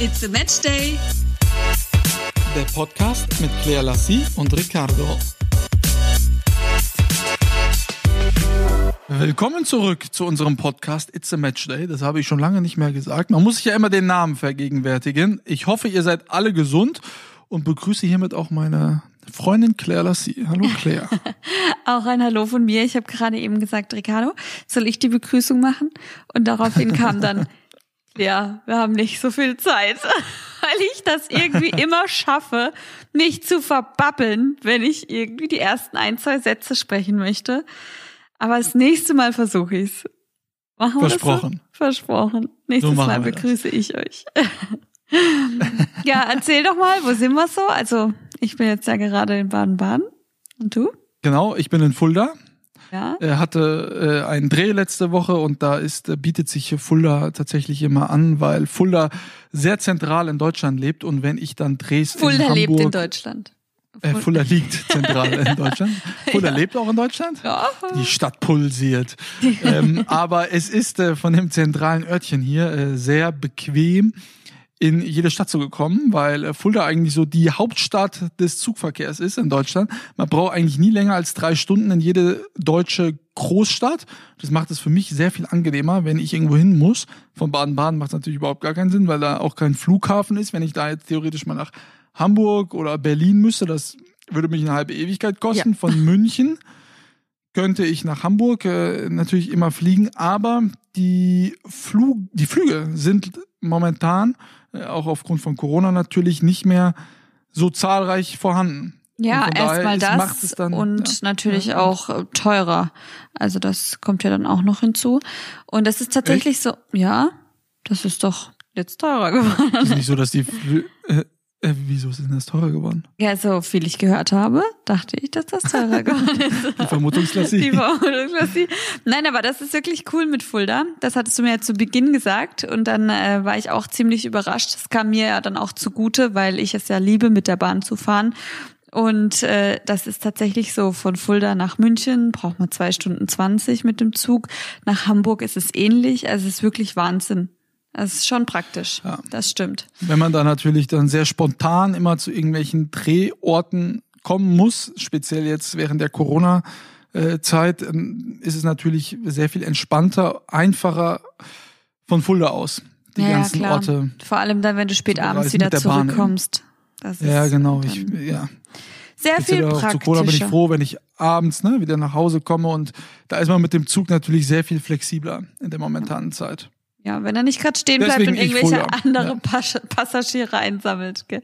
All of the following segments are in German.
It's a Match Day. Der Podcast mit Claire Lassie und Ricardo. Willkommen zurück zu unserem Podcast It's a Match Day. Das habe ich schon lange nicht mehr gesagt. Man muss sich ja immer den Namen vergegenwärtigen. Ich hoffe, ihr seid alle gesund und begrüße hiermit auch meine Freundin Claire Lassie. Hallo Claire. auch ein Hallo von mir. Ich habe gerade eben gesagt, Ricardo, soll ich die Begrüßung machen? Und daraufhin kam dann, ja, wir haben nicht so viel Zeit, weil ich das irgendwie immer schaffe, mich zu verbabbeln, wenn ich irgendwie die ersten ein, zwei Sätze sprechen möchte. Aber das nächste Mal versuche ich's. Machen Versprochen. So? Versprochen. Nächstes So Mal begrüße ich euch. ja, erzähl doch mal, wo sind wir so? Also, ich bin jetzt ja gerade in Baden-Baden. Und du? Genau, ich bin in Fulda. Ja. Er hatte äh, einen Dreh letzte Woche und da ist äh, bietet sich Fulda tatsächlich immer an, weil Fulda sehr zentral in Deutschland lebt und wenn ich dann Drehs in Fulda Hamburg, lebt in Deutschland. Äh, Fulda liegt zentral in Deutschland. Fulda lebt auch in Deutschland. Ja. Die Stadt pulsiert. ähm, aber es ist äh, von dem zentralen Örtchen hier äh, sehr bequem in jede Stadt zu gekommen, weil äh, Fulda eigentlich so die Hauptstadt des Zugverkehrs ist in Deutschland. Man braucht eigentlich nie länger als drei Stunden in jede deutsche Großstadt. Das macht es für mich sehr viel angenehmer, wenn ich irgendwo hin muss. Von Baden-Baden macht es natürlich überhaupt gar keinen Sinn, weil da auch kein Flughafen ist. Wenn ich da jetzt theoretisch mal nach Hamburg oder Berlin müsste, das würde mich eine halbe Ewigkeit kosten. Ja. Von München könnte ich nach Hamburg äh, natürlich immer fliegen, aber die, Flug, die Flüge sind momentan, auch aufgrund von Corona natürlich, nicht mehr so zahlreich vorhanden. Ja, erstmal das dann- und ja. natürlich Ja. auch äh, teurer. Also das kommt ja dann auch noch hinzu. Und das ist tatsächlich so, ja, das ist doch jetzt teurer geworden. Es ist nicht so, dass die Flü äh, wieso ist denn das teurer geworden? Ja, so viel ich gehört habe, dachte ich, dass das teurer geworden ist. Die Vermutungsklasse. Die Vermutungsklasse. Nein, aber das ist wirklich cool mit Fulda. Das hattest du mir ja zu Beginn gesagt und dann äh, war ich auch ziemlich überrascht. Das kam mir ja dann auch zugute, weil ich es ja liebe, mit der Bahn zu fahren. Und äh, das ist tatsächlich so, von Fulda nach München braucht man zwei Stunden zwanzig mit dem Zug. Nach Hamburg ist es ähnlich. Also es ist wirklich Wahnsinn. Das ist schon praktisch. Ja. Das stimmt. Wenn man da natürlich dann sehr spontan immer zu irgendwelchen Drehorten kommen muss, speziell jetzt während der Corona-Zeit, ähm, ist es natürlich sehr viel entspannter, einfacher von Fulda aus. Die ja, ganzen klar. Orte. Vor allem dann, wenn du spät abends wieder zurückkommst. Das Ja, ist genau. Ich, ja. sehr viel auch zu praktischer. Corona bin ich froh, wenn ich abends ne, wieder nach Hause komme und da ist man mit dem Zug natürlich sehr viel flexibler in der momentanen Zeit. Ja, wenn er nicht gerade stehen bleibt Deswegen und irgendwelche andere Ja. Pas Passagiere einsammelt, gell?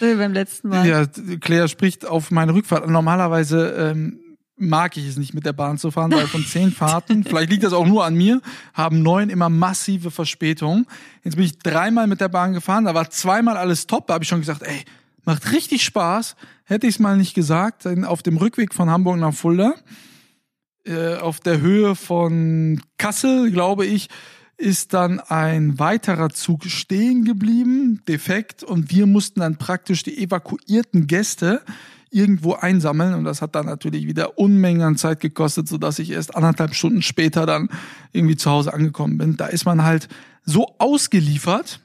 So wie beim letzten Mal. Ja, Claire spricht auf meine Rückfahrt. Normalerweise ähm, mag ich es nicht mit der Bahn zu fahren, weil von zehn Fahrten, vielleicht liegt das auch nur an mir, haben neun immer massive Verspätungen. Jetzt bin ich dreimal mit der Bahn gefahren, da war zweimal alles top, da habe ich schon gesagt, ey, macht richtig Spaß. Hätte ich es mal nicht gesagt, denn auf dem Rückweg von Hamburg nach Fulda, äh, auf der Höhe von Kassel, glaube ich, ist dann ein weiterer Zug stehen geblieben, defekt, und wir mussten dann praktisch die evakuierten Gäste irgendwo einsammeln und das hat dann natürlich wieder Unmengen an Zeit gekostet, sodass ich erst anderthalb Stunden später dann irgendwie zu Hause angekommen bin. Da ist man halt so ausgeliefert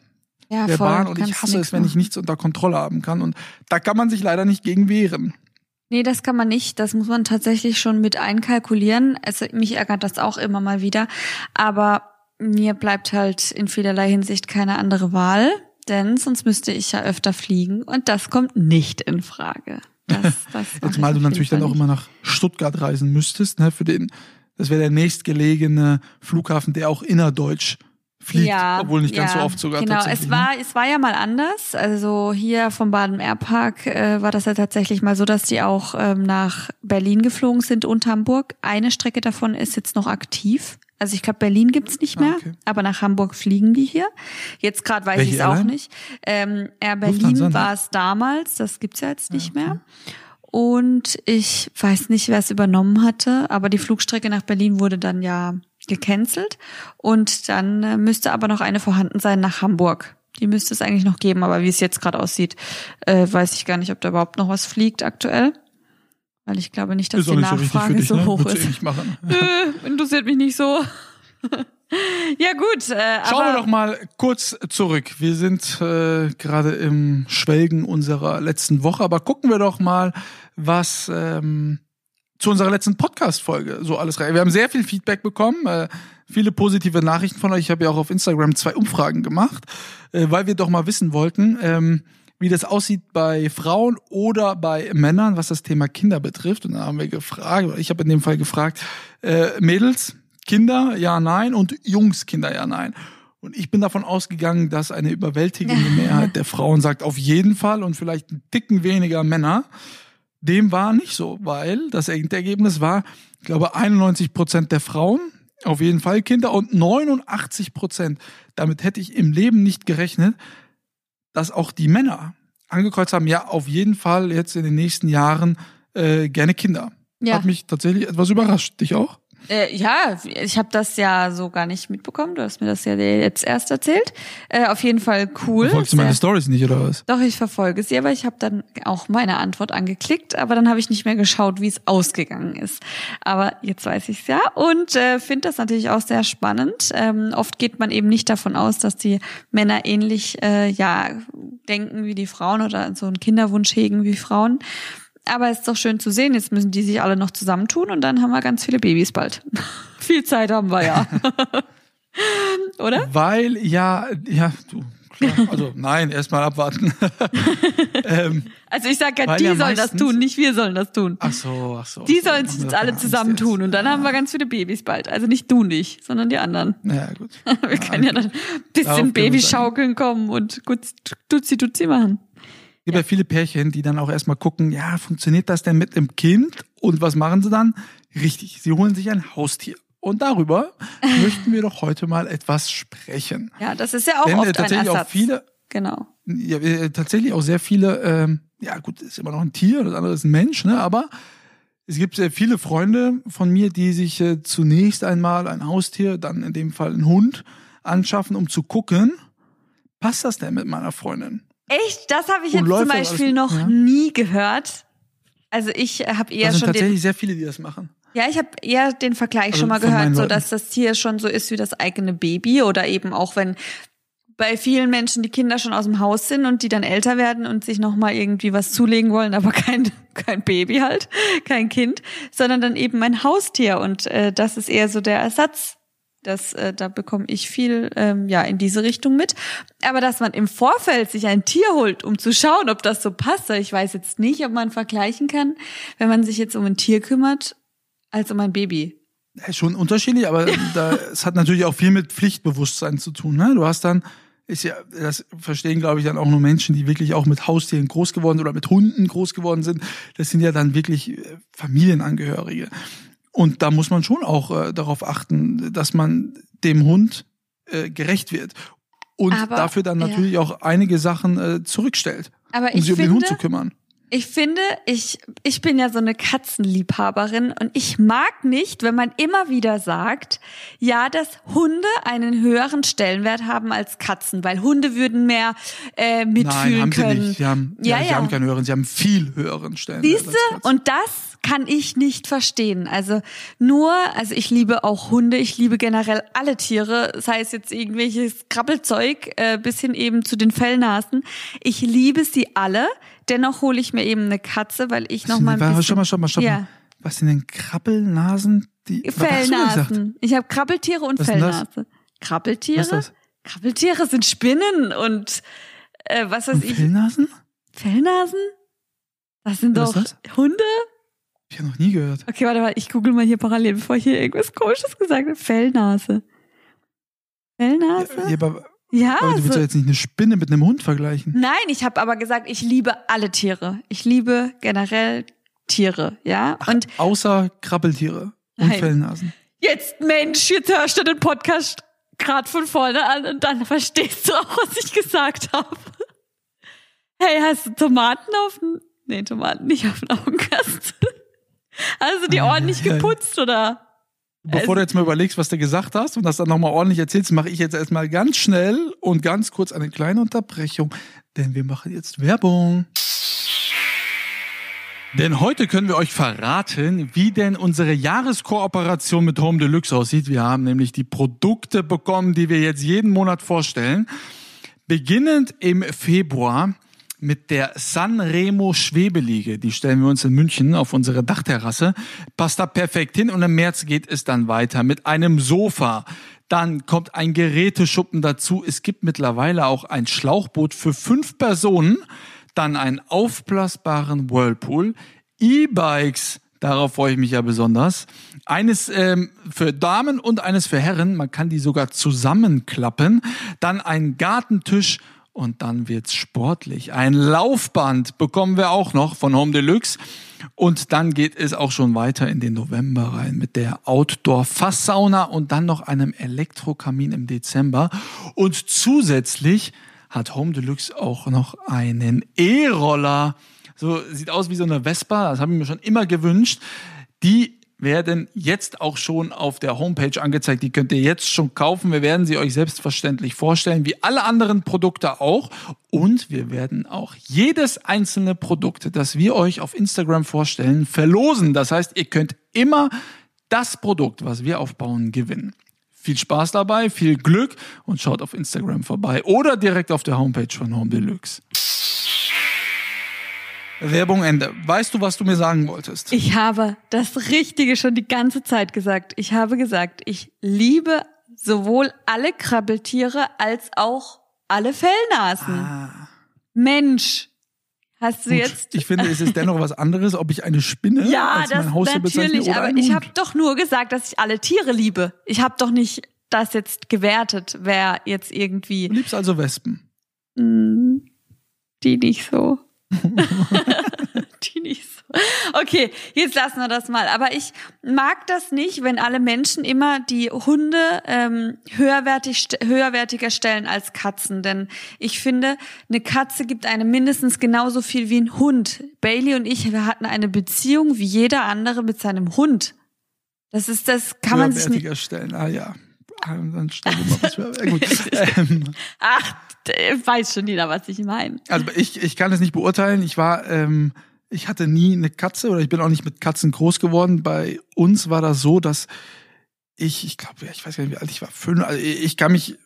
ja, der voll, Bahn und ich hasse es, wenn ich nichts unter Kontrolle haben kann und da kann man sich leider nicht gegen wehren. Nee, das kann man nicht. Das muss man tatsächlich schon mit einkalkulieren. Also mich ärgert das auch immer mal wieder. Aber mir bleibt halt in vielerlei Hinsicht keine andere Wahl, denn sonst müsste ich ja öfter fliegen und das kommt nicht in Frage. Das, das Jetzt mal du natürlich dann auch immer nach Stuttgart reisen müsstest, ne, für den, das wäre der nächstgelegene Flughafen, der auch innerdeutsch fliegt, obwohl nicht ganz so ja, oft sogar Genau, es ne? war, es war ja mal anders. Also hier vom Baden Airpark äh, war das ja tatsächlich mal so, dass die auch ähm, nach Berlin geflogen sind und Hamburg. Eine Strecke davon ist jetzt noch aktiv. Also ich glaube, Berlin gibt's nicht Ah, mehr, okay. aber nach Hamburg fliegen die hier. Jetzt gerade weiß ich es auch nicht. Ähm, Air Berlin war es damals, das gibt's ja jetzt nicht okay. mehr. Und ich weiß nicht, wer es übernommen hatte, aber die Flugstrecke nach Berlin wurde dann ja gecancelt. Und dann äh, müsste aber noch eine vorhanden sein nach Hamburg. Die müsste es eigentlich noch geben, aber wie es jetzt gerade aussieht, äh, weiß ich gar nicht, ob da überhaupt noch was fliegt aktuell. Weil ich glaube nicht, dass ist die nicht so Nachfrage dich, so ne? hoch Würdest eh ist. machen. Nö, interessiert mich nicht so. Ja gut, äh, Schauen wir doch mal kurz zurück. Wir sind äh, gerade im Schwelgen unserer letzten Woche, aber gucken wir doch mal, was ähm, zu unserer letzten Podcast-Folge so alles rein. Wir haben sehr viel Feedback bekommen, äh, viele positive Nachrichten von euch. Ich habe ja auch auf Instagram zwei Umfragen gemacht, äh, weil wir doch mal wissen wollten, ähm, wie das aussieht bei Frauen oder bei Männern, was das Thema Kinder betrifft. Und da haben wir gefragt, ich habe in dem Fall gefragt, äh, Mädels, Kinder, ja, nein und Jungs, Kinder, ja, nein. Und ich bin davon ausgegangen, dass eine überwältigende Mehrheit der Frauen sagt, auf jeden Fall und vielleicht ein Ticken weniger Männer. Dem war nicht so, weil das Endergebnis war, ich glaube, 91 Prozent der Frauen, auf jeden Fall Kinder und 89 Prozent. Damit hätte ich im Leben nicht gerechnet, dass auch die Männer angekreuzt haben, ja, auf jeden Fall jetzt in den nächsten Jahren äh, gerne Kinder. Ja. Hat mich tatsächlich etwas überrascht. Dich auch? Äh, ja, ich habe das ja so gar nicht mitbekommen. Du hast mir das ja jetzt erst erzählt. Äh, auf jeden Fall cool. Verfolgst du meine Stories nicht, oder was? Doch, ich verfolge sie, aber ich habe dann auch meine Antwort angeklickt, aber dann habe ich nicht mehr geschaut, wie es ausgegangen ist. Aber jetzt weiß ich's ja und äh, finde das natürlich auch sehr spannend. Ähm, oft geht man eben nicht davon aus, dass die Männer ähnlich äh, ja denken wie die Frauen oder so einen Kinderwunsch hegen wie Frauen. Aber es ist doch schön zu sehen. Jetzt müssen die sich alle noch zusammentun und dann haben wir ganz viele Babys bald. Viel Zeit haben wir ja. Oder? Weil, ja, ja, du, klar. Also, nein, erstmal abwarten. ähm, Also ich sag ja, die ja sollen das tun, nicht wir sollen das tun. ach so, ach so. Die sollen sich jetzt alle zusammentun und dann haben wir ganz viele Babys bald. Also nicht du nicht, sondern die anderen. Ja, gut. Wir können ja dann ein bisschen Babyschaukeln kommen und gut Duzi Duzi machen. Es gibt ja. viele Pärchen, die dann auch erstmal gucken, ja, funktioniert das denn mit dem Kind? Und was machen sie dann? Richtig, sie holen sich ein Haustier. Und darüber möchten wir doch heute mal etwas sprechen. Ja, das ist ja auch Denn äh, oft ein tatsächlich Ersatz. auch viele, Genau. ja, äh, tatsächlich auch sehr viele, ähm, ja gut, ist immer noch ein Tier, das andere ist ein Mensch, ne? Aber es gibt sehr viele Freunde von mir, die sich äh, zunächst einmal ein Haustier, dann in dem Fall einen Hund anschaffen, um zu gucken, passt das denn mit meiner Freundin? Echt? Das habe ich jetzt zum Beispiel noch ja? nie gehört. Also ich habe eher das sind schon den, tatsächlich sehr viele, die das machen. ja, ich habe eher den Vergleich Also schon mal gehört, so dass das Tier schon so ist wie das eigene Baby oder eben auch wenn bei vielen Menschen die Kinder schon aus dem Haus sind und die dann älter werden und sich noch mal irgendwie was zulegen wollen, aber kein kein Baby halt, kein Kind, sondern dann eben ein Haustier und äh, das ist eher so der Ersatz. Das, äh, da bekomme ich viel ähm, ja in diese Richtung mit. Aber dass man im Vorfeld sich ein Tier holt, um zu schauen, ob das so passt, ich weiß jetzt nicht, ob man vergleichen kann, wenn man sich jetzt um ein Tier kümmert, als um ein Baby. Ja, schon unterschiedlich, aber da, es hat natürlich auch viel mit Pflichtbewusstsein zu tun. Ne? Du hast dann, ist ja, das verstehen, glaube ich, dann auch nur Menschen, die wirklich auch mit Haustieren groß geworden sind oder mit Hunden groß geworden sind. Das sind ja dann wirklich äh, Familienangehörige. Und da muss man schon auch äh, darauf achten, dass man dem Hund äh, gerecht wird. Und Aber, dafür dann ja. natürlich auch einige Sachen äh, zurückstellt, Aber um ich sich um den finde, Hund zu kümmern. Ich finde, ich, ich bin ja so eine Katzenliebhaberin und ich mag nicht, wenn man immer wieder sagt, ja, dass Hunde einen höheren Stellenwert haben als Katzen, weil Hunde würden mehr äh, mitfühlen Nein, haben können. sie nicht. Sie haben, Ja, ja, sie ja. haben keinen höheren, sie haben viel höheren Stellen. Siehst du? Und das kann ich nicht verstehen. Also nur, also ich liebe auch Hunde, ich liebe generell alle Tiere, sei es jetzt irgendwelches Krabbelzeug äh, bis hin eben zu den Fellnasen. Ich liebe sie alle. Dennoch hole ich mir eben eine Katze, weil ich noch mal ein bisschen... Stopp mal, stopp mal, Ja. mal. Was sind denn Krabbelnasen? Die? Fellnasen. Ich habe Krabbeltiere und Was das? Fellnase. Krabbeltiere? Was das? Krabbeltiere sind Spinnen und äh, was weiß Und ich. Fellnasen? Fellnasen? Das sind doch ist Hunde? Ich habe noch nie gehört. Okay, warte mal, ich google mal hier parallel, bevor ich hier irgendwas komisches gesagt habe. Fellnase. Fellnase? Ja, aber, Ja, aber du willst so, ja jetzt nicht eine Spinne mit einem Hund vergleichen. Nein, ich habe aber gesagt, ich liebe alle Tiere. Ich liebe generell Tiere, ja? Und Außer Krabbeltiere und Nein. Fellnasen. jetzt, Mensch, jetzt hörst du den Podcast grad von vorne an und dann verstehst du auch, was ich gesagt habe. Hey, hast du Tomaten auf dem... Nee, Tomaten nicht auf dem Augenkasten. Also die ordentlich geputzt, oder? Bevor du jetzt mal überlegst, was du gesagt hast und das dann nochmal ordentlich erzählst, mache ich jetzt erstmal ganz schnell und ganz kurz eine kleine Unterbrechung, denn wir machen jetzt Werbung. Denn heute können wir euch verraten, wie denn unsere Jahreskooperation mit Home Deluxe aussieht. Wir haben nämlich die Produkte bekommen, die wir jetzt jeden Monat vorstellen. Beginnend im Februar mit der Sanremo Schwebeliege. Die stellen wir uns in München auf unsere Dachterrasse. Passt da perfekt hin und im März geht es dann weiter mit einem Sofa. Dann kommt ein Geräteschuppen dazu. Es gibt mittlerweile auch ein Schlauchboot für fünf Personen dann einen aufblasbaren Whirlpool, E-Bikes, darauf freue ich mich ja besonders, eines ähm, für Damen und eines für Herren, man kann die sogar zusammenklappen, dann ein Gartentisch und dann wird's sportlich. Ein Laufband bekommen wir auch noch von Home Deluxe. Und dann geht es auch schon weiter in den November rein mit der Outdoor-Fasssauna und dann noch einem Elektrokamin im Dezember. Und zusätzlich hat Home Deluxe auch noch einen E-Roller. So sieht aus wie so eine Vespa, das habe ich mir schon immer gewünscht. Die werden jetzt auch schon auf der Homepage angezeigt. Die könnt ihr jetzt schon kaufen. Wir werden sie euch selbstverständlich vorstellen, wie alle anderen Produkte auch. Und wir werden auch jedes einzelne Produkt, das wir euch auf Instagram vorstellen, verlosen. Das heißt, ihr könnt immer das Produkt, was wir aufbauen, gewinnen. Viel Spaß dabei, viel Glück und schaut auf Instagram vorbei oder direkt auf der Homepage von Home Deluxe. Werbung Ende. Weißt du, was du mir sagen wolltest? Ich habe das Richtige schon die ganze Zeit gesagt. Ich habe gesagt, ich liebe sowohl alle Krabbeltiere als auch alle Fellnasen. Ah. Mensch, Hast du Gut, jetzt? Ich finde, es ist dennoch was anderes, ob ich eine Spinne ja, als das, mein Haustier natürlich, bezeichne oder aber ich habe doch nur gesagt, dass ich alle Tiere liebe. Ich habe doch nicht das jetzt gewertet, wer jetzt irgendwie. Du liebst also Wespen? Mm, die nicht so. so. Okay, jetzt lassen wir das mal. Aber ich mag das nicht, wenn alle Menschen immer die Hunde ähm, höherwertig, höherwertiger stellen als Katzen. Denn ich finde, eine Katze gibt einem mindestens genauso viel wie ein Hund. Bailey und ich, wir hatten eine Beziehung wie jeder andere mit seinem Hund. Das ist, das kann man sich nicht. stellen, ah ja. Dann stell dir mal was für. Äh, gut. ähm, Ach, weiß schon jeder, was ich meine. Also ich, ich kann es nicht beurteilen. Ich war ähm, ich hatte nie eine Katze oder ich bin auch nicht mit Katzen groß geworden. Bei uns war das so, dass ich, ich glaube, ich weiß gar nicht, wie alt ich war, fünf, also ich kann mich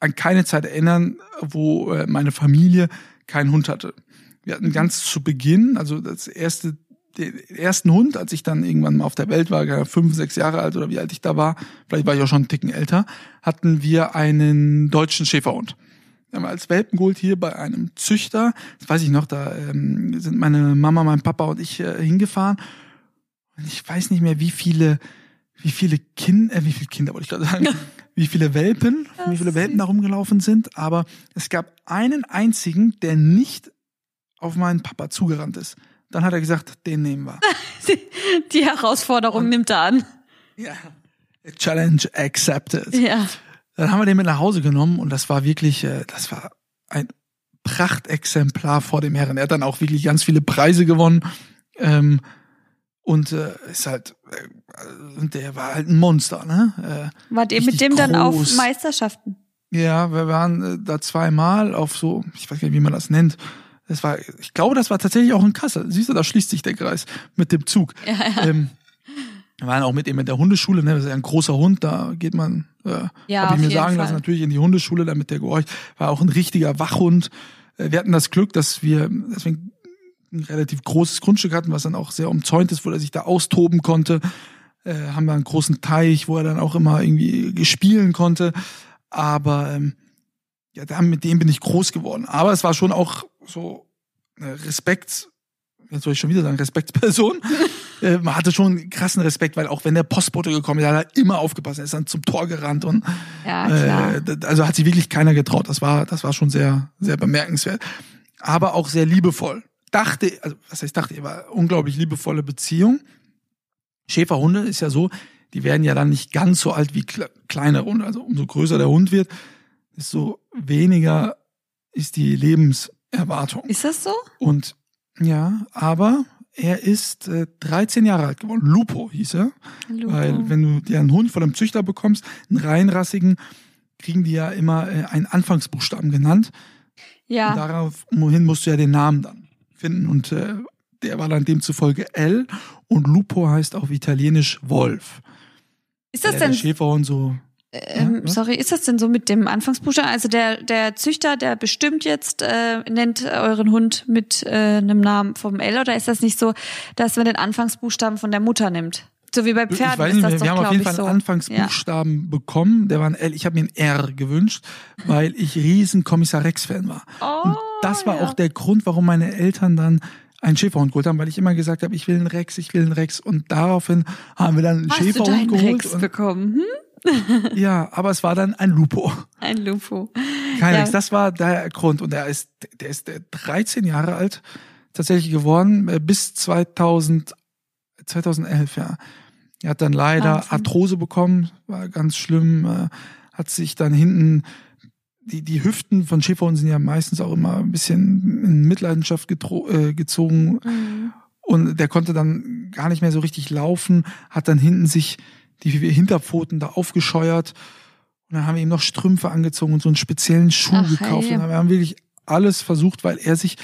an keine Zeit erinnern, wo äh, meine Familie keinen Hund hatte. Wir hatten ganz zu Beginn, also das erste, den ersten Hund, als ich dann irgendwann mal auf der Welt war, fünf, sechs Jahre alt oder wie alt ich da war, vielleicht war ich auch schon einen Ticken älter, hatten wir einen deutschen Schäferhund. Wir haben als Welpen geholt hier bei einem Züchter. Das weiß ich noch, da ähm, sind meine Mama, mein Papa und ich äh, hingefahren. Und ich weiß nicht mehr, wie viele, wie viele Kinder, äh, wie viele Kinder wollte ich gerade sagen, wie viele Welpen, wie viele Welpen da rumgelaufen sind. Aber es gab einen einzigen, der nicht auf meinen Papa zugerannt ist. Dann hat er gesagt, den nehmen wir. Die Herausforderung und, nimmt er an. Ja. Challenge accepted. Ja. Dann haben wir den mit nach Hause genommen und das war wirklich, äh, das war ein Prachtexemplar vor dem Herren. Er hat dann auch wirklich ganz viele Preise gewonnen. Ähm, und äh, ist halt, äh, der war halt ein Monster, ne? Äh, Wart ihr mit dem groß. dann auf Meisterschaften? Ja, wir waren äh, da zweimal auf so, ich weiß gar nicht, wie man das nennt. Das war, ich glaube, das war tatsächlich auch in Kassel. Siehst du, da schließt sich der Kreis mit dem Zug. Ja, ja. Ähm, wir waren auch mit ihm in der Hundeschule, ne? Das ist ja ein großer Hund, da geht man, äh, ja, habe ich mir sagen Fall. lassen, natürlich in die Hundeschule, damit der gehorcht. War auch ein richtiger Wachhund. Äh, wir hatten das Glück, dass wir, wir ein relativ großes Grundstück hatten, was dann auch sehr umzäunt ist, wo er sich da austoben konnte. Äh, haben wir einen großen Teich, wo er dann auch immer irgendwie spielen konnte. Aber ähm, ja, da, mit dem bin ich groß geworden. Aber es war schon auch so äh, Respekt jetzt soll ich schon wieder sagen, Respektsperson. äh, man hatte schon krassen Respekt, weil auch wenn der Postbote gekommen ist, hat er immer aufgepasst. Er ist dann zum Tor gerannt und ja, klar. Äh, also hat sich wirklich keiner getraut. Das war, das war schon sehr, sehr bemerkenswert. Aber auch sehr liebevoll. Dachte, also was heißt dachte, war unglaublich liebevolle Beziehung. Schäferhunde ist ja so, die werden ja dann nicht ganz so alt wie kleine Hunde. Also umso größer der Hund wird, desto weniger ist die Lebenserwartung. Ist das so? Und ja, aber er ist äh, 13 Jahre alt geworden. Lupo hieß er. Lupo. Weil wenn du dir einen Hund von einem Züchter bekommst, einen reinrassigen, kriegen die ja immer äh, einen Anfangsbuchstaben genannt. Ja. Und daraufhin musst du ja den Namen dann finden. Und äh, der war dann demzufolge L und Lupo heißt auf Italienisch Wolf. Ist das der, denn, der Schäferhund so ähm, Ja, sorry, ist das denn so mit dem Anfangsbuchstaben? Also der, der Züchter, der bestimmt jetzt, äh, nennt euren Hund mit äh, einem Namen vom L oder ist das nicht so, dass man den Anfangsbuchstaben von der Mutter nimmt? So wie bei Ich Pferden weiß ist nicht, das wir, doch, wir haben auf jeden ich, Fall so. einen Anfangsbuchstaben bekommen. Der war ein L. Ich habe mir ein R gewünscht, weil ich riesen Kommissar Rex-Fan war. Oh, Und das war ja. auch der Grund, warum meine Eltern dann einen Schäferhund geholt haben, weil ich immer gesagt habe, ich will einen Rex, ich will einen Rex. Und daraufhin haben wir dann einen Hast du Schäferhund deinen geholt. Rex bekommen? Hm? Ja, aber es war dann ein Lupo. Ein Lupo. Kein Ja. Das war der Grund. Und er ist, der ist äh, 13 Jahre alt tatsächlich geworden, äh, bis 2000, 2011, ja. Er hat dann leider Wahnsinn. Arthrose bekommen, war ganz schlimm, äh, hat sich dann hinten, die, die Hüften von Schäferhunden sind ja meistens auch immer ein bisschen in Mitleidenschaft äh, gezogen Mhm. und der konnte dann gar nicht mehr so richtig laufen, hat dann hinten sich die Hinterpfoten da aufgescheuert und dann haben wir ihm noch Strümpfe angezogen und so einen speziellen Schuh Ach, gekauft hey. und wir haben wirklich alles versucht, weil er sich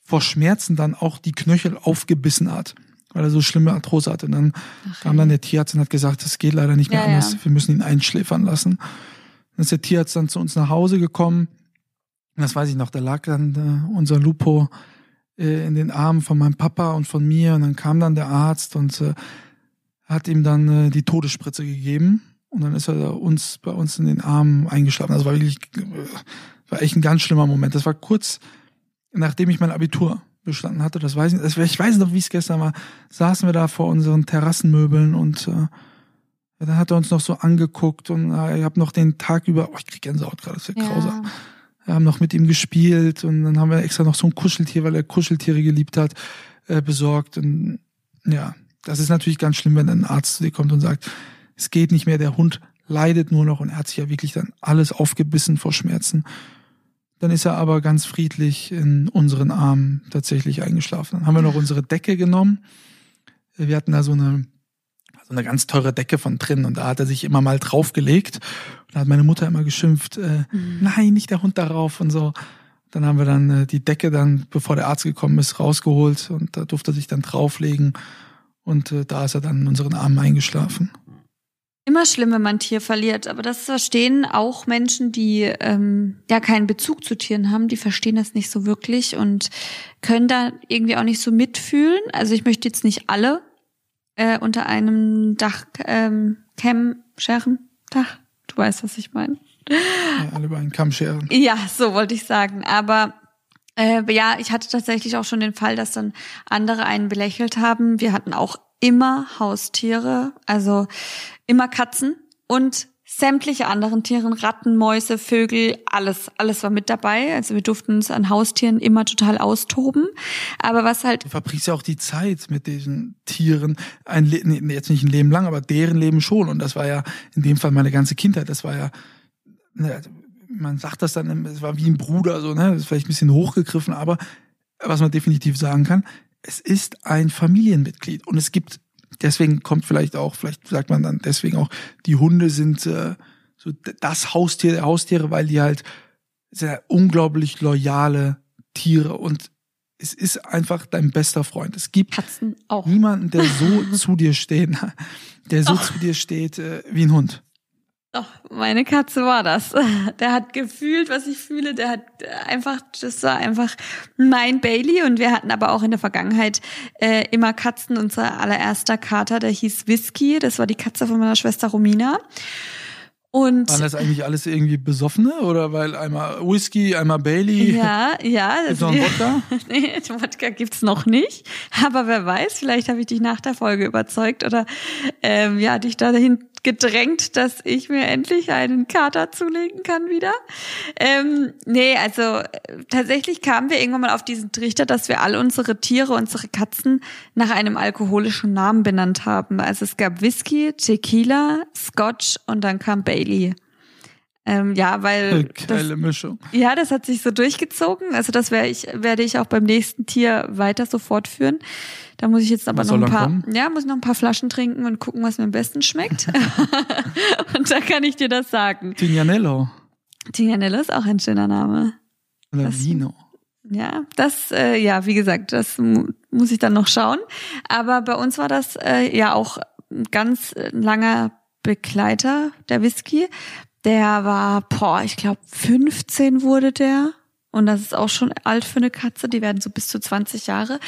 vor Schmerzen dann auch die Knöchel aufgebissen hat, weil er so schlimme Arthrose hatte. Und dann Ach, kam dann der Tierarzt und hat gesagt, das geht leider nicht mehr Ja, anders, ja. wir müssen ihn einschläfern lassen. Dann ist der Tierarzt dann zu uns nach Hause gekommen. Und das weiß ich noch, da lag dann äh, unser Lupo äh, in den Armen von meinem Papa und von mir. Und dann kam dann der Arzt und äh, hat ihm dann äh, die Todesspritze gegeben. Und dann ist er da uns bei uns in den Armen eingeschlafen. Das war wirklich, äh, war echt ein ganz schlimmer Moment. Das war kurz, nachdem ich mein Abitur bestanden hatte. Das weiß ich, das, ich weiß noch, wie es gestern war. Saßen wir da vor unseren Terrassenmöbeln und äh, dann hat er uns noch so angeguckt und äh, ich habe noch den Tag über, oh, ich krieg Gänsehaut gerade, das ist ja grausam. Wir haben noch mit ihm gespielt und dann haben wir extra noch so ein Kuscheltier, weil er Kuscheltiere geliebt hat, äh, besorgt. Und ja, das ist natürlich ganz schlimm, wenn ein Arzt zu dir kommt und sagt, es geht nicht mehr, der Hund leidet nur noch und er hat sich ja wirklich dann alles aufgebissen vor Schmerzen. Dann ist er aber ganz friedlich in unseren Armen tatsächlich eingeschlafen. Dann haben wir noch unsere Decke genommen. Wir hatten da so eine, so eine ganz teure Decke von drin und da hat er sich immer mal draufgelegt. Und da hat meine Mutter immer geschimpft, äh, nein, nicht der Hund darauf und so. Dann haben wir dann äh, die Decke dann, bevor der Arzt gekommen ist, rausgeholt und da durfte er sich dann drauflegen. Und äh, da ist er dann in unseren Armen eingeschlafen. Immer schlimm, wenn man ein Tier verliert, aber das verstehen auch Menschen, die ähm, ja keinen Bezug zu Tieren haben, die verstehen das nicht so wirklich und können da irgendwie auch nicht so mitfühlen. Also ich möchte jetzt nicht alle äh, unter einem Dach ähm, Cam scheren. Dach, du weißt, was ich meine. Ja, alle über einen Kamm scheren. Ja, so wollte ich sagen. Aber äh, ja, ich hatte tatsächlich auch schon den Fall, dass dann andere einen belächelt haben. Wir hatten auch immer Haustiere, also immer Katzen und sämtliche anderen Tieren, Ratten, Mäuse, Vögel, alles, alles war mit dabei. Also wir durften uns an Haustieren immer total austoben. Aber was halt Du verbringst ja auch die Zeit mit diesen Tieren, ein nee, jetzt nicht ein Leben lang, aber deren Leben schon. Und das war ja in dem Fall meine ganze Kindheit. Das war ja, ne, man sagt das dann, es war wie ein Bruder, so, ne? Das ist vielleicht ein bisschen hochgegriffen, aber was man definitiv sagen kann, es ist ein Familienmitglied. Und es gibt, deswegen kommt vielleicht auch, vielleicht sagt man dann deswegen auch, die Hunde sind äh, so das Haustier der Haustiere, weil die halt sehr unglaublich loyale Tiere und es ist einfach dein bester Freund. Es gibt niemanden, der so zu dir steht, der so Doch. zu dir steht äh, wie ein Hund. Doch, meine Katze war das. Der hat gefühlt, was ich fühle. Der hat einfach, das war einfach mein Bailey. Und wir hatten aber auch in der Vergangenheit äh, immer Katzen. Unser allererster Kater, der hieß Whisky. Das war die Katze von meiner Schwester Romina. Und Waren das eigentlich alles irgendwie Besoffene oder weil einmal Whisky, einmal Bailey? ja, ja. Gibt's noch einen Wodka? nee, Wodka gibt's noch nicht. Aber wer weiß, vielleicht habe ich dich nach der Folge überzeugt oder ähm, ja, dich dahin gedrängt, dass ich mir endlich einen Kater zulegen kann wieder. Ähm, nee, also äh, tatsächlich kamen wir irgendwann mal auf diesen Trichter, dass wir all unsere Tiere, unsere Katzen nach einem alkoholischen Namen benannt haben. Also es gab Whisky, Tequila, Scotch und dann kam Bailey. Ähm, ja, weil das, Geile Mischung. ja, das hat sich so durchgezogen. Also das werde ich, werde ich auch beim nächsten Tier weiter so fortführen. Da muss ich jetzt aber Was noch ein paar, kommen? ja, muss noch ein paar Flaschen trinken und gucken, was mir am besten schmeckt. und da kann ich dir das sagen. Tignanello. Tignanello ist auch ein schöner Name. Oder Das- Vino. Ja, das, äh, ja, wie gesagt, das mu- Muss ich dann noch schauen. Aber bei uns war das äh, ja auch ein ganz langer Begleiter, der Whisky. Der war, boah, ich glaube 15 wurde der. Und das ist auch schon alt für eine Katze, die werden so bis zu 20 Jahre.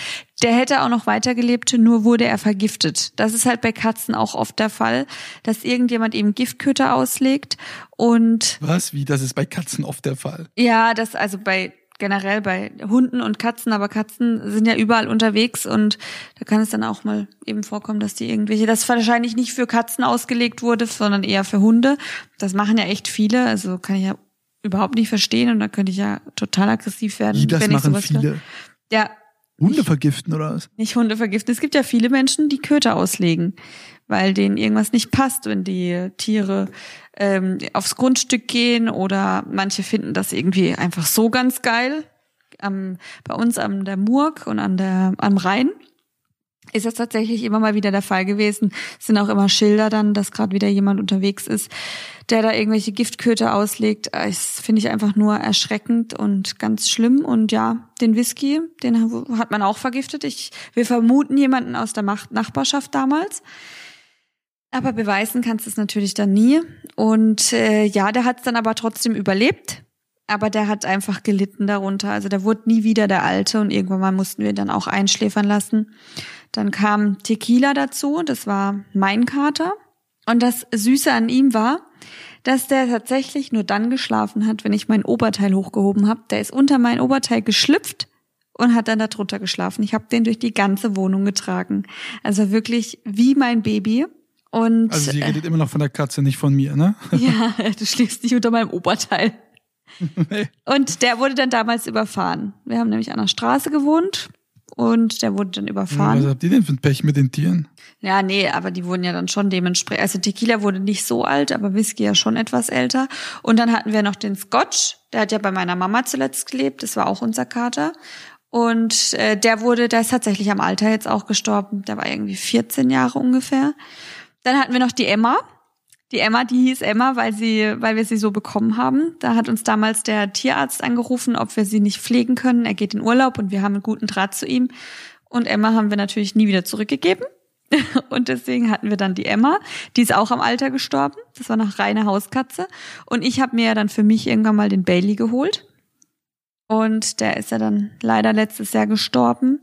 Der hätte auch noch weitergelebt, nur wurde er vergiftet. Das ist halt bei Katzen auch oft der Fall, dass irgendjemand eben Giftköter auslegt und. Was? Wie? Das ist bei Katzen oft der Fall? Ja, das also bei generell bei Hunden und Katzen, aber Katzen sind ja überall unterwegs und da kann es dann auch mal eben vorkommen, dass die irgendwelche, das wahrscheinlich nicht für Katzen ausgelegt wurde, sondern eher für Hunde. Das machen ja echt viele, also kann ich ja überhaupt nicht verstehen und da könnte ich ja total aggressiv werden. Wie, das wenn machen ich sowas viele? Höre. Ja, Hunde vergiften oder was? nicht Hunde vergiften. Es gibt ja viele Menschen, die Köter auslegen, weil denen irgendwas nicht passt, wenn die Tiere ähm, aufs Grundstück gehen oder manche finden das irgendwie einfach so ganz geil. Am, bei uns an der Murg und an der, am Rhein ist das tatsächlich immer mal wieder der Fall gewesen. Es sind auch immer Schilder dann, dass gerade wieder jemand unterwegs ist, der da irgendwelche Giftköter auslegt. Das finde ich einfach nur erschreckend und ganz schlimm. Und ja, den Whisky, den hat man auch vergiftet. Ich, wir vermuten jemanden aus der Macht Nachbarschaft damals. Aber beweisen kannst du es natürlich dann nie. Und äh, ja, der hat es dann aber trotzdem überlebt. Aber der hat einfach gelitten darunter. Also der wurde nie wieder der Alte und irgendwann mal mussten wir ihn dann auch einschläfern lassen. Dann kam Tequila dazu, das war mein Kater. Und das Süße an ihm war, dass der tatsächlich nur dann geschlafen hat, wenn ich mein Oberteil hochgehoben habe. Der ist unter mein Oberteil geschlüpft und hat dann da drunter geschlafen. Ich habe den durch die ganze Wohnung getragen. Also wirklich wie mein Baby. Und Also sie redet immer noch von der Katze, nicht von mir, ne? äh, ja, du schläfst nicht unter meinem Oberteil. nee. Und der wurde dann damals überfahren. Wir haben nämlich an der Straße gewohnt und der wurde dann Was überfahren. habt ihr denn für ein Pech mit den Tieren? Ja, nee, aber die wurden ja dann schon dementsprechend. Also Tequila wurde nicht so alt, aber Whisky ja schon etwas älter. Und dann hatten wir noch den Scotch. Der hat ja bei meiner Mama zuletzt gelebt. Das war auch unser Kater. Und äh, der wurde, der ist tatsächlich am Alter jetzt auch gestorben. Der war irgendwie 14 Jahre ungefähr. Dann hatten wir noch die Emma. Die Emma, die hieß Emma, weil sie, weil wir sie so bekommen haben. Da hat uns damals der Tierarzt angerufen, ob wir sie nicht pflegen können. Er geht in Urlaub und wir haben einen guten Draht zu ihm. Und Emma haben wir natürlich nie wieder zurückgegeben. Und deswegen hatten wir dann die Emma, die ist auch am Alter gestorben. Das war noch reine Hauskatze. Und ich habe mir ja dann für mich irgendwann mal den Bailey geholt. Und der ist ja dann leider letztes Jahr gestorben.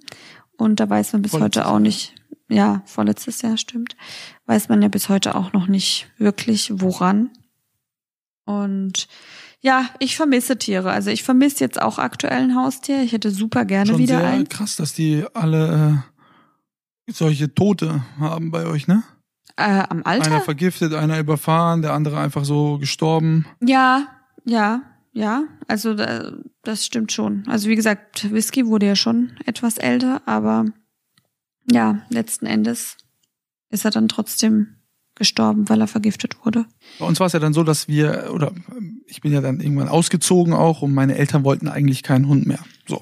Und da weiß man bis Vorletztes heute auch nicht, ja, vorletztes Jahr stimmt, weiß man ja bis heute auch noch nicht wirklich woran. Und ja, ich vermisse Tiere. Also ich vermisse jetzt auch aktuell ein Haustier. Ich hätte super gerne Schon wieder sehr ein. krass, dass die alle äh, solche Tote haben bei euch, ne? Äh, am Alter? Einer vergiftet, einer überfahren, der andere einfach so gestorben. Ja, ja, ja. Also da, das stimmt schon. Also wie gesagt, Whisky wurde ja schon etwas älter, aber ja, letzten Endes ist er dann trotzdem gestorben, weil er vergiftet wurde. Bei uns war es ja dann so, dass wir, oder ich bin ja dann irgendwann ausgezogen auch und meine Eltern wollten eigentlich keinen Hund mehr. So.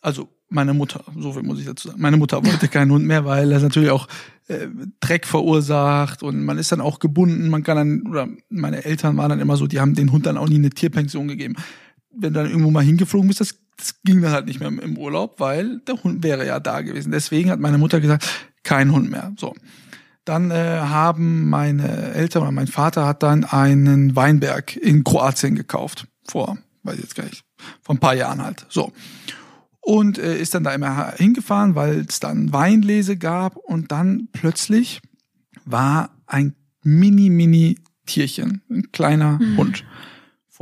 Also meine Mutter, so viel muss ich dazu sagen. Meine Mutter wollte keinen Hund mehr, weil das natürlich auch äh, Dreck verursacht und man ist dann auch gebunden. Man kann dann, oder meine Eltern waren dann immer so, die haben den Hund dann auch nie eine Tierpension gegeben. Wenn du dann irgendwo mal hingeflogen bist, das, das ging dann halt nicht mehr im- Urlaub, weil der Hund wäre ja da gewesen. Deswegen hat meine Mutter gesagt, kein Hund mehr. So. Dann äh, haben meine Eltern oder mein Vater hat dann einen Weinberg in Kroatien gekauft. Vor, weiß ich jetzt gar nicht, vor ein paar Jahren halt. So. Und äh, ist dann da immer hingefahren, weil es dann Weinlese gab und dann plötzlich war ein mini, mini Tierchen, ein kleiner Hund,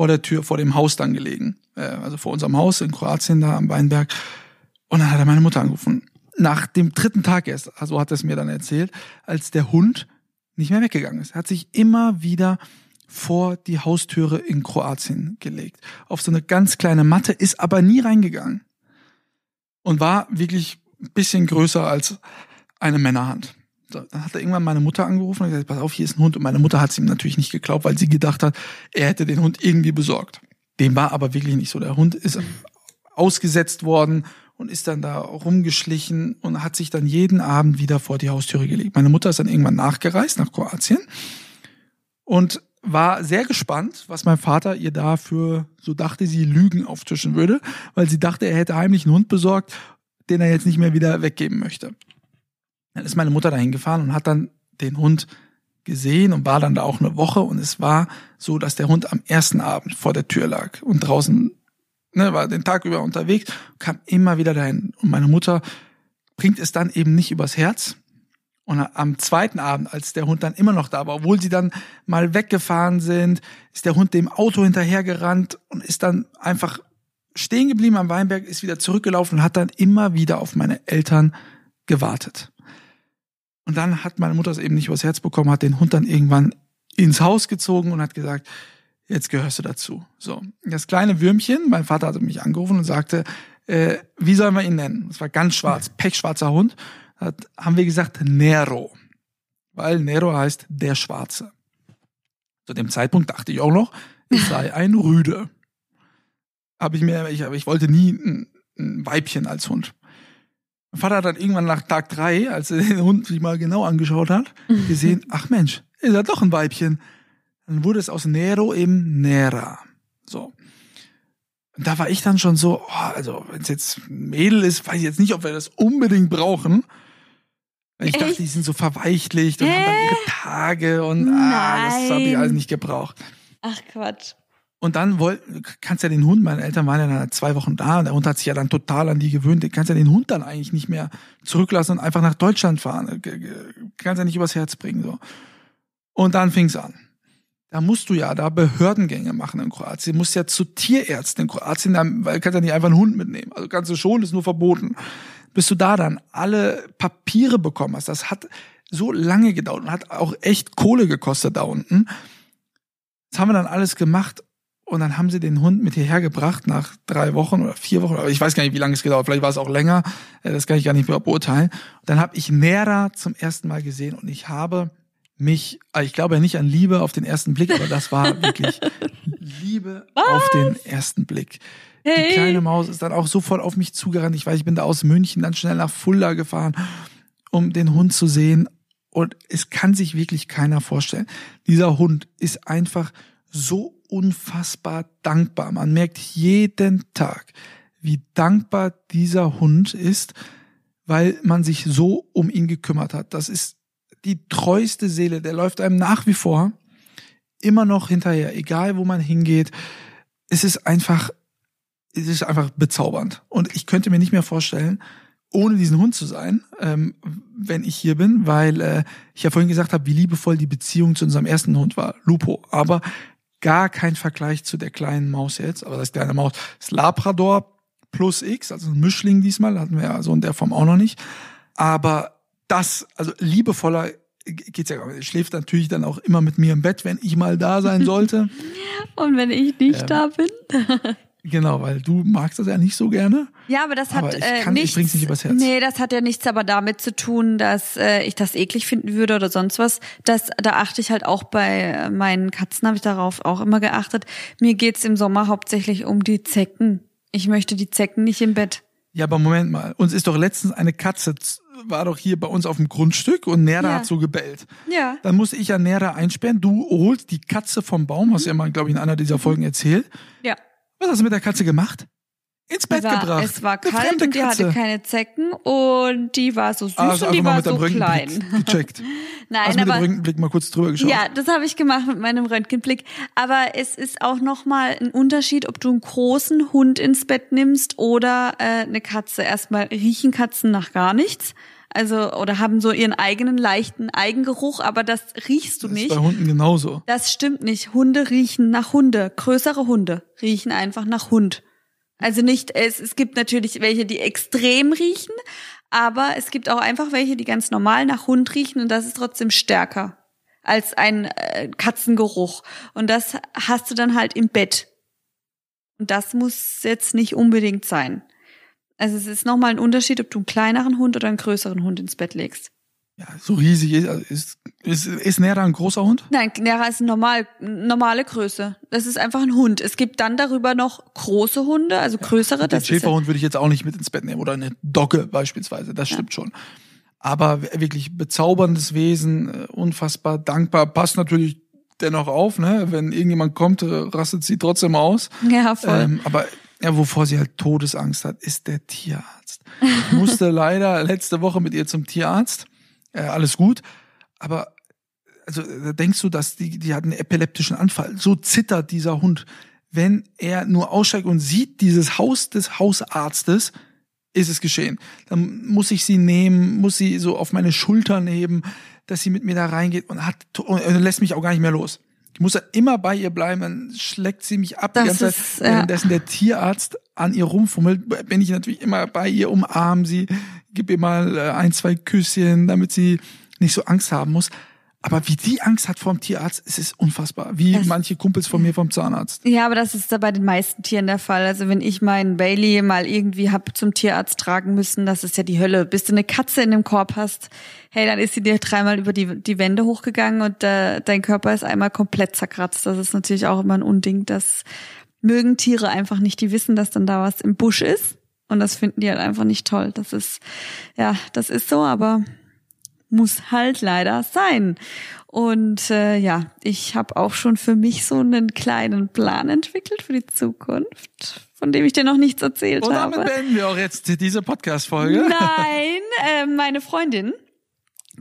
vor der Tür, vor dem Haus dann gelegen. Äh, also vor unserem Haus in Kroatien da am Weinberg. Und dann hat er meine Mutter angerufen. Nach dem dritten Tag erst, also hat er es mir dann erzählt, als der Hund nicht mehr weggegangen ist. Er hat sich immer wieder vor die Haustüre in Kroatien gelegt. Auf so eine ganz kleine Matte, ist aber nie reingegangen. Und war wirklich ein bisschen größer als eine Männerhand. Dann hat er irgendwann meine Mutter angerufen und gesagt, pass auf, hier ist ein Hund. Und meine Mutter hat es ihm natürlich nicht geglaubt, weil sie gedacht hat, er hätte den Hund irgendwie besorgt. Dem war aber wirklich nicht so. Der Hund ist ausgesetzt worden und ist dann da rumgeschlichen und hat sich dann jeden Abend wieder vor die Haustüre gelegt. Meine Mutter ist dann irgendwann nachgereist nach Kroatien und war sehr gespannt, was mein Vater ihr dafür, so dachte sie, Lügen auftischen würde, weil sie dachte, er hätte heimlich einen Hund besorgt, den er jetzt nicht mehr wieder weggeben möchte. Dann ist meine Mutter dahin gefahren und hat dann den Hund gesehen und war dann da auch eine Woche und es war so, dass der Hund am ersten Abend vor der Tür lag und draußen ne, war den Tag über unterwegs, kam immer wieder dahin und meine Mutter bringt es dann eben nicht übers Herz. Und am zweiten Abend, als der Hund dann immer noch da war, obwohl sie dann mal weggefahren sind, ist der Hund dem Auto hinterhergerannt und ist dann einfach stehen geblieben am Weinberg, ist wieder zurückgelaufen und hat dann immer wieder auf meine Eltern gewartet. Und dann hat meine Mutter es eben nicht übers Herz bekommen, hat den Hund dann irgendwann ins Haus gezogen und hat gesagt, jetzt gehörst du dazu. So, das kleine Würmchen, mein Vater hatte mich angerufen und sagte, äh, wie sollen wir ihn nennen? Es war ganz schwarz, pechschwarzer Hund. Da haben wir gesagt Nero, weil Nero heißt der Schwarze. Zu dem Zeitpunkt dachte ich auch noch, es sei ein Rüde. Habe ich mir, ich, ich wollte nie ein, ein Weibchen als Hund. Mein Vater hat dann irgendwann nach Tag drei, als er den Hund sich mal genau angeschaut hat, gesehen, ach Mensch, ist ja doch ein Weibchen. Dann wurde es aus Nero eben Nera. So. Und da war ich dann schon so, oh, also wenn es jetzt ein Mädel ist, weiß ich jetzt nicht, ob wir das unbedingt brauchen. Weil ich Echt? dachte, die sind so verweichlicht und haben dann ihre Tage und ah, das habe ich alles nicht gebraucht. Ach Quatsch. Und dann wollt, kannst ja den Hund, meine Eltern waren ja dann zwei Wochen da und der Hund hat sich ja dann total an die gewöhnt. Kannst ja den Hund dann eigentlich nicht mehr zurücklassen und einfach nach Deutschland fahren. G- Kannst ja nicht übers Herz bringen, so. Und dann fing's an. Da musst du ja da Behördengänge machen in Kroatien. Du musst ja zu Tierärzten in Kroatien, weil du kannst ja nicht einfach einen Hund mitnehmen. Also kannst du schon, ist nur verboten. Bis du da dann alle Papiere bekommen hast. Das hat so lange gedauert und hat auch echt Kohle gekostet da unten. Das haben wir dann alles gemacht und dann haben sie den Hund mit hierher gebracht nach drei Wochen oder vier Wochen. Aber ich weiß gar nicht, wie lange es gedauert. Vielleicht war es auch länger. Äh, Das kann ich gar nicht mehr beurteilen. Und dann habe ich Nera zum ersten Mal gesehen und ich habe mich, äh, ich glaube ja nicht an Liebe auf den ersten Blick, aber das war wirklich Liebe auf den ersten Blick. Die Hey. kleine Maus ist dann auch sofort auf mich zugerannt. Ich weiß, ich bin da aus München dann schnell nach Fulda gefahren, um den Hund zu sehen. Und es kann sich wirklich keiner vorstellen. Dieser Hund ist einfach so unfassbar dankbar. Man merkt jeden Tag, wie dankbar dieser Hund ist, weil man sich so um ihn gekümmert hat. Das ist die treueste Seele. Der läuft einem nach wie vor immer noch hinterher, egal wo man hingeht. Es ist einfach, es ist einfach bezaubernd. Und ich könnte mir nicht mehr vorstellen, ohne diesen Hund zu sein, ähm, wenn ich hier bin, weil äh, ich ja vorhin gesagt habe, wie liebevoll die Beziehung zu unserem ersten Hund war, Lupo. Aber gar kein Vergleich zu der kleinen Maus jetzt. Aber das kleine Maus ist Labrador plus X, also ein Mischling diesmal, hatten wir ja so in der Form auch noch nicht. Aber das, also liebevoller geht's ja gar nicht. Schläft natürlich dann auch immer mit mir im Bett, wenn ich mal da sein sollte. Und wenn ich nicht Ähm, da bin? genau, weil du magst das ja nicht so gerne. Ja, aber das hat aber ich äh, kann- ich nichts. bring's nicht übers Herz. Nee, das hat ja nichts aber damit zu tun, dass äh, ich das eklig finden würde oder sonst was. Das, da achte ich halt auch bei äh, meinen Katzen, habe ich darauf auch immer geachtet. Mir geht's im Sommer hauptsächlich um die Zecken. Ich möchte die Zecken nicht im Bett. Ja, aber Moment mal. Uns ist doch letztens eine Katze, war doch hier bei uns auf dem Grundstück und Nera Ja. hat so gebellt. Ja. Dann musste ich ja Nera einsperren. Du holst die Katze vom Baum, hast ja mal, glaube ich, in einer dieser Folgen erzählt. Ja. Was hast du mit der Katze gemacht? Ins Bett war, gebracht. es war Eine kalt und die hatte keine Zecken und die war so süß also und die war so klein. gecheckt. Nein, Hast mit dem aber Röntgenblick mal kurz drüber geschaut. Ja, das habe ich gemacht mit meinem Röntgenblick. Aber es ist auch nochmal ein Unterschied, ob du einen großen Hund ins Bett nimmst oder äh, eine Katze. Erstmal riechen Katzen nach gar nichts. Also, oder haben so ihren eigenen leichten Eigengeruch, aber das riechst du Das ist nicht. bei Hunden genauso. Das stimmt nicht. Hunde riechen nach Hunde. Größere Hunde riechen einfach nach Hund. Also nicht, es, es gibt natürlich welche, die extrem riechen, aber es gibt auch einfach welche, die ganz normal nach Hund riechen und das ist trotzdem stärker als ein äh, Katzengeruch. Und das hast du dann halt im Bett. Und das muss jetzt nicht unbedingt sein. Also es ist nochmal ein Unterschied, ob du einen kleineren Hund oder einen größeren Hund ins Bett legst. Ja, so riesig ist, also ist, ist, ist Nera ein großer Hund? Nein, Nera ist normal, normale Größe. Das ist einfach ein Hund. Es gibt dann darüber noch große Hunde, also größere. Den Das ist ja, Schäferhund würde ich jetzt auch nicht mit ins Bett nehmen oder eine Dogge beispielsweise, das stimmt schon. Aber wirklich bezauberndes Wesen, äh, unfassbar dankbar, passt natürlich dennoch auf, ne? Wenn irgendjemand kommt, äh, rastet sie trotzdem aus. ja voll. Ähm, aber Ja, wovor sie halt Todesangst hat, ist der Tierarzt. Ich musste leider letzte Woche mit ihr zum Tierarzt. Äh, alles gut. Aber also da denkst du, dass die, die hat einen epileptischen Anfall. So zittert dieser Hund. Wenn er nur aussteigt und sieht dieses Haus des Hausarztes, ist es geschehen. Dann muss ich sie nehmen, muss sie so auf meine Schulter nehmen, dass sie mit mir da reingeht und hat und lässt mich auch gar nicht mehr los. Ich muss ja immer bei ihr bleiben, dann schlägt sie mich ab Das die ganze ist, Zeit. ja. Währenddessen der Tierarzt an ihr rumfummelt, bin ich natürlich immer bei ihr, umarm sie, gib ihr mal äh, ein, zwei Küsschen, damit sie nicht so Angst haben muss. Aber wie die Angst hat vor dem Tierarzt, es ist unfassbar. Wie Das- manche Kumpels von mir vom Zahnarzt. Ja, aber das ist da bei den meisten Tieren der Fall. Also wenn ich meinen Bailey mal irgendwie hab zum Tierarzt tragen müssen, das ist ja die Hölle. Bis du eine Katze in dem Korb hast, hey, dann ist sie dir dreimal über die, die Wände hochgegangen und äh, dein Körper ist einmal komplett zerkratzt. Das ist natürlich auch immer ein Unding. Das mögen Tiere einfach nicht. Die wissen, dass dann da was im Busch ist. Und das finden die halt einfach nicht toll. Das ist, ja, das ist so, aber muss halt leider sein. Und äh, ja, ich habe auch schon für mich so einen kleinen Plan entwickelt für die Zukunft, von dem ich dir noch nichts erzählt Und damit habe. beenden wir auch jetzt diese Podcast-Folge. Nein, äh, meine Freundin,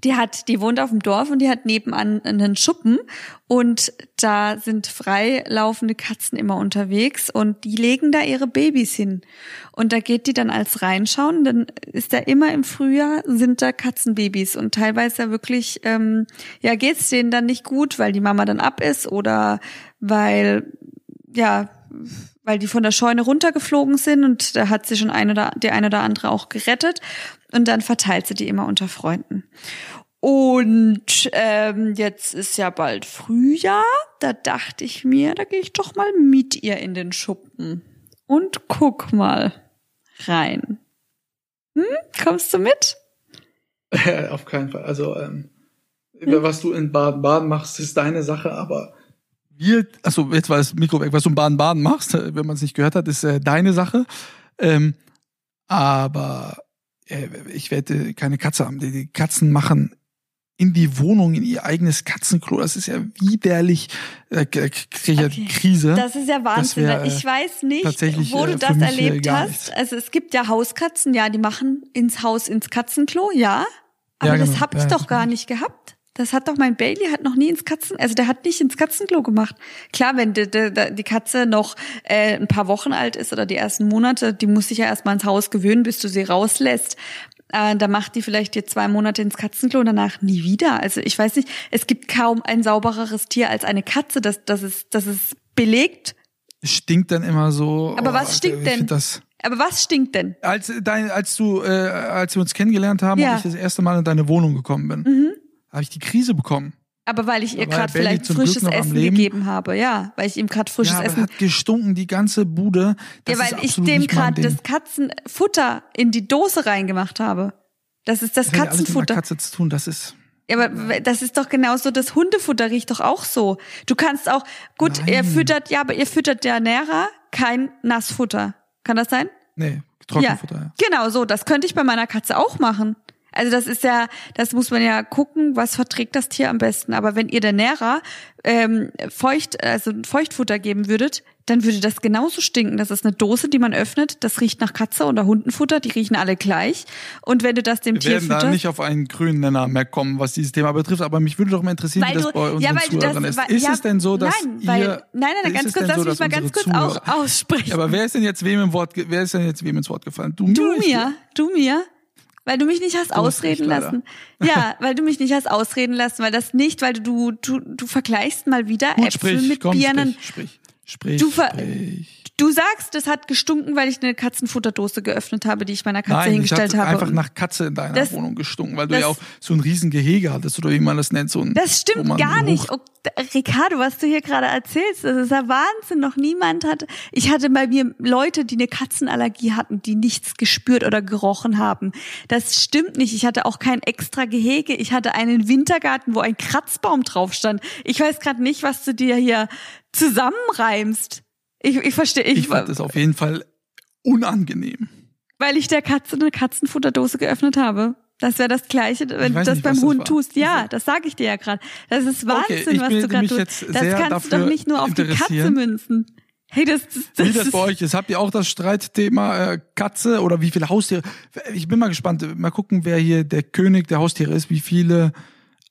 die hat, die wohnt auf dem Dorf und die hat nebenan einen Schuppen. Und da sind frei laufende Katzen immer unterwegs und die legen da ihre Babys hin. Und da geht die dann als reinschauen, dann ist da immer im Frühjahr sind da Katzenbabys. Und teilweise wirklich, ähm, ja, geht's denen dann nicht gut, weil die Mama dann ab ist oder weil, ja, weil die von der Scheune runtergeflogen sind. Und da hat sie schon ein oder der eine oder andere auch gerettet und dann verteilt sie die immer unter Freunden. Und ähm, jetzt ist ja bald Frühjahr, da dachte ich mir, da gehe ich doch mal mit ihr in den Schuppen und guck mal rein. Hm? Kommst du mit? Auf keinen Fall. Also, ähm, was du in Baden-Baden machst, ist deine Sache, aber wir, also jetzt war das Mikro weg, was du in Baden-Baden machst, äh, wenn man es nicht gehört hat, ist äh, deine Sache. Ähm, aber ich werde keine Katze haben. Die, Katzen machen in die Wohnung, in ihr eigenes Katzenklo. Das ist ja widerlich. Äh, kriege ich ja Okay. Krise. Das ist ja Wahnsinn. wär, äh, ich weiß nicht, wo äh, du das äh, erlebt hast. nichts. Also es gibt ja Hauskatzen, ja, die machen ins Haus ins Katzenklo, ja. Aber Ja, das genau. hab ich Ja, doch das gar nicht gehabt. Das hat doch mein Bailey hat noch nie ins Katzen, also der hat nicht ins Katzenklo gemacht. Klar, wenn die, die, die Katze noch äh, ein paar Wochen alt ist oder die ersten Monate, die muss sich ja erstmal ins Haus gewöhnen, bis du sie rauslässt. Äh, da macht die vielleicht dir zwei Monate ins Katzenklo und danach nie wieder. Also ich weiß nicht, es gibt kaum ein saubereres Tier als eine Katze. Das, das ist, das ist belegt. Stinkt dann immer so. Aber was stinkt denn? Aber was stinkt denn? als, dein, als du, äh, als wir uns kennengelernt haben Ja. und ich das erste Mal in deine Wohnung gekommen bin, Mhm. Habe ich die Krise bekommen. Aber weil ich ihr gerade vielleicht frisches Essen gegeben habe, ja, weil ich ihm gerade frisches ja, aber Essen hat gestunken, die ganze Bude. Das Ja, weil ich dem gerade das Katzenfutter in die Dose reingemacht habe. Das ist das, das hat ja alles mit Katzenfutter. Katze zu tun. Das ist Ja, aber das ist doch genauso, das Hundefutter riecht doch auch so. Du kannst auch, gut, Nein. ihr füttert, ja, aber ihr füttert der Nährer kein Nassfutter. Kann das sein? nee Trockenfutter. Ja. Genau, so, das könnte ich bei meiner Katze auch machen. Also das ist ja, das muss man ja gucken, was verträgt das Tier am besten. Aber wenn ihr der Nährer ähm, feucht, also Feuchtfutter geben würdet, dann würde das genauso stinken. Das ist eine Dose, die man öffnet. Das riecht nach Katze oder Hundenfutter. Die riechen alle gleich. Und wenn du das dem Wir Tier werden da nicht auf einen grünen Nenner mehr kommen, was dieses Thema betrifft. Aber mich würde doch mal interessieren, weil wie das bei unseren ja, weil du das, Zuhörern ist. Ist ja, es denn so, dass nein, ihr, weil, nein, nein, ist ganz kurz, denn lass so, mich mal ganz kurz Zuhörer- aussprechen. Ja, aber wer ist denn jetzt wem im Wort, wer ist denn jetzt wem ins Wort gefallen? Du, Du mir, du mir, weil du mich nicht hast hast ausreden leider. lassen. Ja, weil du mich nicht hast ausreden lassen, weil das nicht, weil du du du vergleichst mal wieder Gut, Äpfel sprich, mit komm, Birnen. sprich, sprich, sprich, Du ver- sprich. Du sagst, das hat gestunken, weil ich eine Katzenfutterdose geöffnet habe, die ich meiner Katze Nein, ich hingestellt habe habe. einfach nach Katze in deiner Das- Wohnung gestunken, weil du das- ja auch so ein riesen Gehege hattest oder wie man das nennt, so ein. das stimmt gar nicht. Oh, Ricardo, was du hier gerade erzählst, das ist ja Wahnsinn. Noch niemand hat. Ich hatte bei mir Leute, die eine Katzenallergie hatten, die nichts gespürt oder gerochen haben. Das stimmt nicht. Ich hatte auch kein extra Gehege. Ich hatte einen Wintergarten, wo ein Kratzbaum drauf stand. Ich weiß gerade nicht, was du dir hier zusammenreimst. Ich, ich verstehe, ich, Ich fand das auf jeden Fall unangenehm. weil ich der Katze eine Katzenfutterdose geöffnet habe. Das wäre das Gleiche, wenn du das nicht, beim das Hund war. tust. Ja, das sage ich dir ja gerade. Das ist Okay, Wahnsinn, ich was du gerade tust. Das kannst du doch nicht nur auf die Katze münzen. Hey, das, das, das Wie das bei euch ist. Habt ihr auch das Streitthema äh, Katze oder wie viele Haustiere? Ich bin mal gespannt. Mal gucken, wer hier der König der Haustiere ist. Wie viele,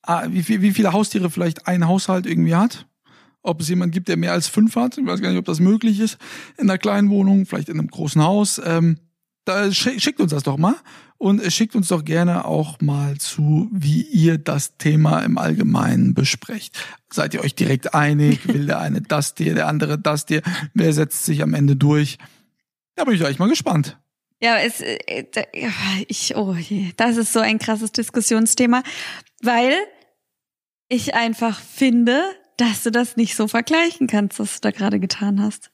ah, wie, viel, wie viele Haustiere vielleicht ein Haushalt irgendwie hat? Ob es jemand gibt, der mehr als fünf hat? Ich weiß gar nicht, ob das möglich ist in einer kleinen Wohnung, vielleicht in einem großen Haus. Ähm, da schickt uns das doch mal und schickt uns doch gerne auch mal zu, wie ihr das Thema im Allgemeinen besprecht. Seid ihr euch direkt einig? Will der eine das Tier, der andere das Tier? Wer setzt sich am Ende durch? Da bin ich euch mal gespannt. Ja, es, äh, ich, oh je, das ist so ein krasses Diskussionsthema, weil ich einfach finde, dass du das nicht so vergleichen kannst, was du da gerade getan hast.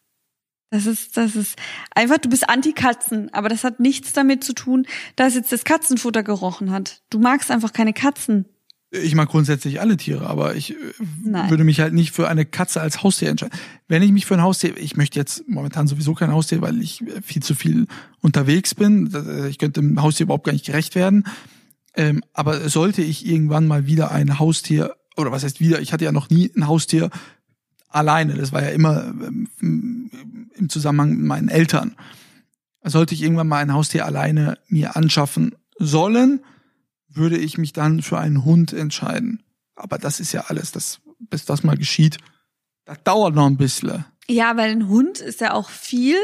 Das ist, das ist einfach, du bist Anti-Katzen, aber das hat nichts damit zu tun, dass jetzt das Katzenfutter gerochen hat. Du magst einfach keine Katzen. Ich mag grundsätzlich alle Tiere, aber ich äh, Nein. würde mich halt nicht für eine Katze als Haustier entscheiden. Wenn ich mich für ein Haustier, ich möchte jetzt momentan sowieso kein Haustier, weil ich äh, viel zu viel unterwegs bin. Äh, ich könnte dem Haustier überhaupt gar nicht gerecht werden. Ähm, aber sollte ich irgendwann mal wieder ein Haustier, oder was heißt wieder, ich hatte ja noch nie ein Haustier alleine. Das war ja immer ähm, im Zusammenhang mit meinen Eltern. Sollte ich irgendwann mal ein Haustier alleine mir anschaffen sollen, würde ich mich dann für einen Hund entscheiden. Aber das ist ja alles, das, bis das mal geschieht. Das dauert noch ein bisschen. Ja, weil ein Hund ist ja auch viel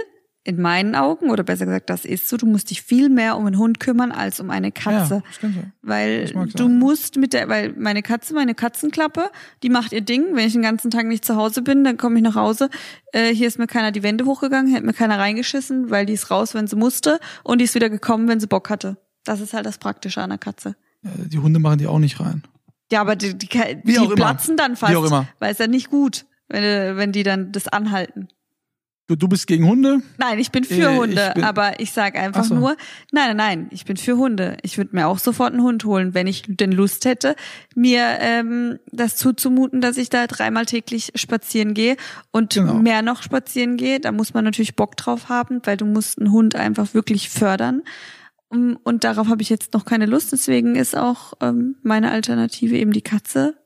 in meinen Augen, oder besser gesagt, das ist so, du musst dich viel mehr um einen Hund kümmern als um eine Katze. Ja, stimmt. Weil du sein. musst mit der, weil meine Katze, meine Katzenklappe, die macht ihr Ding. Wenn ich den ganzen Tag nicht zu Hause bin, dann komme ich nach Hause. Äh, hier ist mir keiner die Wände hochgegangen, hätte mir keiner reingeschissen, weil die ist raus, wenn sie musste, und die ist wieder gekommen, wenn sie Bock hatte. Das ist halt das Praktische an der Katze. Die Hunde machen die auch nicht rein. Ja, aber die, die, die, die platzen dann fast, Wie auch immer. weil es ja nicht gut, wenn, wenn die dann das anhalten. Du, du bist gegen Hunde? Nein, ich bin für äh, Hunde, ich aber ich sag einfach so. nur, nein, nein, nein, ich bin für Hunde. Ich würde mir auch sofort einen Hund holen, wenn ich denn Lust hätte, mir ähm, das zuzumuten, dass ich da dreimal täglich spazieren gehe und genau. mehr noch spazieren gehe. Da muss man natürlich Bock drauf haben, weil du musst einen Hund einfach wirklich fördern. Und darauf habe ich jetzt noch keine Lust. Deswegen ist auch ähm, meine Alternative eben die Katze,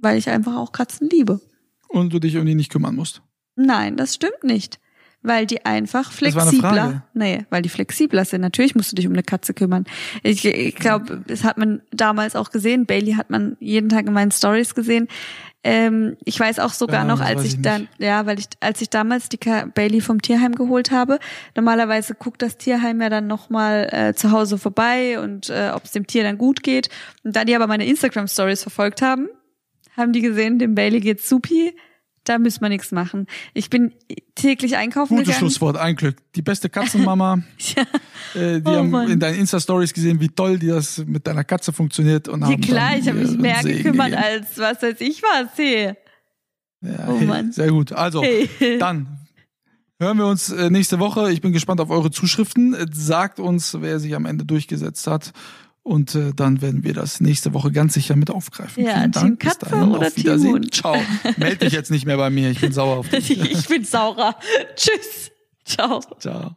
weil ich einfach auch Katzen liebe. Und du dich um die nicht kümmern musst. Nein, das stimmt nicht. Weil die einfach flexibler, nee, weil die flexibler sind. Natürlich musst du dich um eine Katze kümmern. Ich, ich glaube, das hat man damals auch gesehen. Bailey hat man jeden Tag in meinen Stories gesehen. Ähm, ich weiß auch sogar ja, noch, als ich, ich dann, ja, weil ich, als ich damals die Ka Bailey vom Tierheim geholt habe, normalerweise guckt das Tierheim ja dann nochmal äh, zu Hause vorbei und äh, ob es dem Tier dann gut geht. Und da die aber meine Instagram Stories verfolgt haben, haben die gesehen, dem Bailey geht's supi da müssen wir nichts machen. Ich bin täglich einkaufen Gutes gegangen. Schlusswort, ein Glück. Die beste Katzenmama. ja. äh, die oh, haben Mann. in deinen Insta-Stories gesehen, wie toll die das mit deiner Katze funktioniert. Und haben ja, klar, ich habe mich mehr gekümmert gegeben. als was weiß ich was. Hey. Ja, oh, hey, Mann. Sehr gut. Also, hey. dann hören wir uns äh, nächste Woche. Ich bin gespannt auf eure Zuschriften. Sagt uns, wer sich am Ende durchgesetzt hat. Und äh, dann werden wir das nächste Woche ganz sicher mit aufgreifen. Ja, Vielen Team Dank. Katze Bis dahin, oder auf Team Hund. Ciao. Meld dich jetzt nicht mehr bei mir. Ich bin sauer auf dich. ich bin saurer. Tschüss. Ciao. Ciao.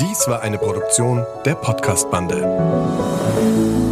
Dies war eine Produktion der Podcast-Bande.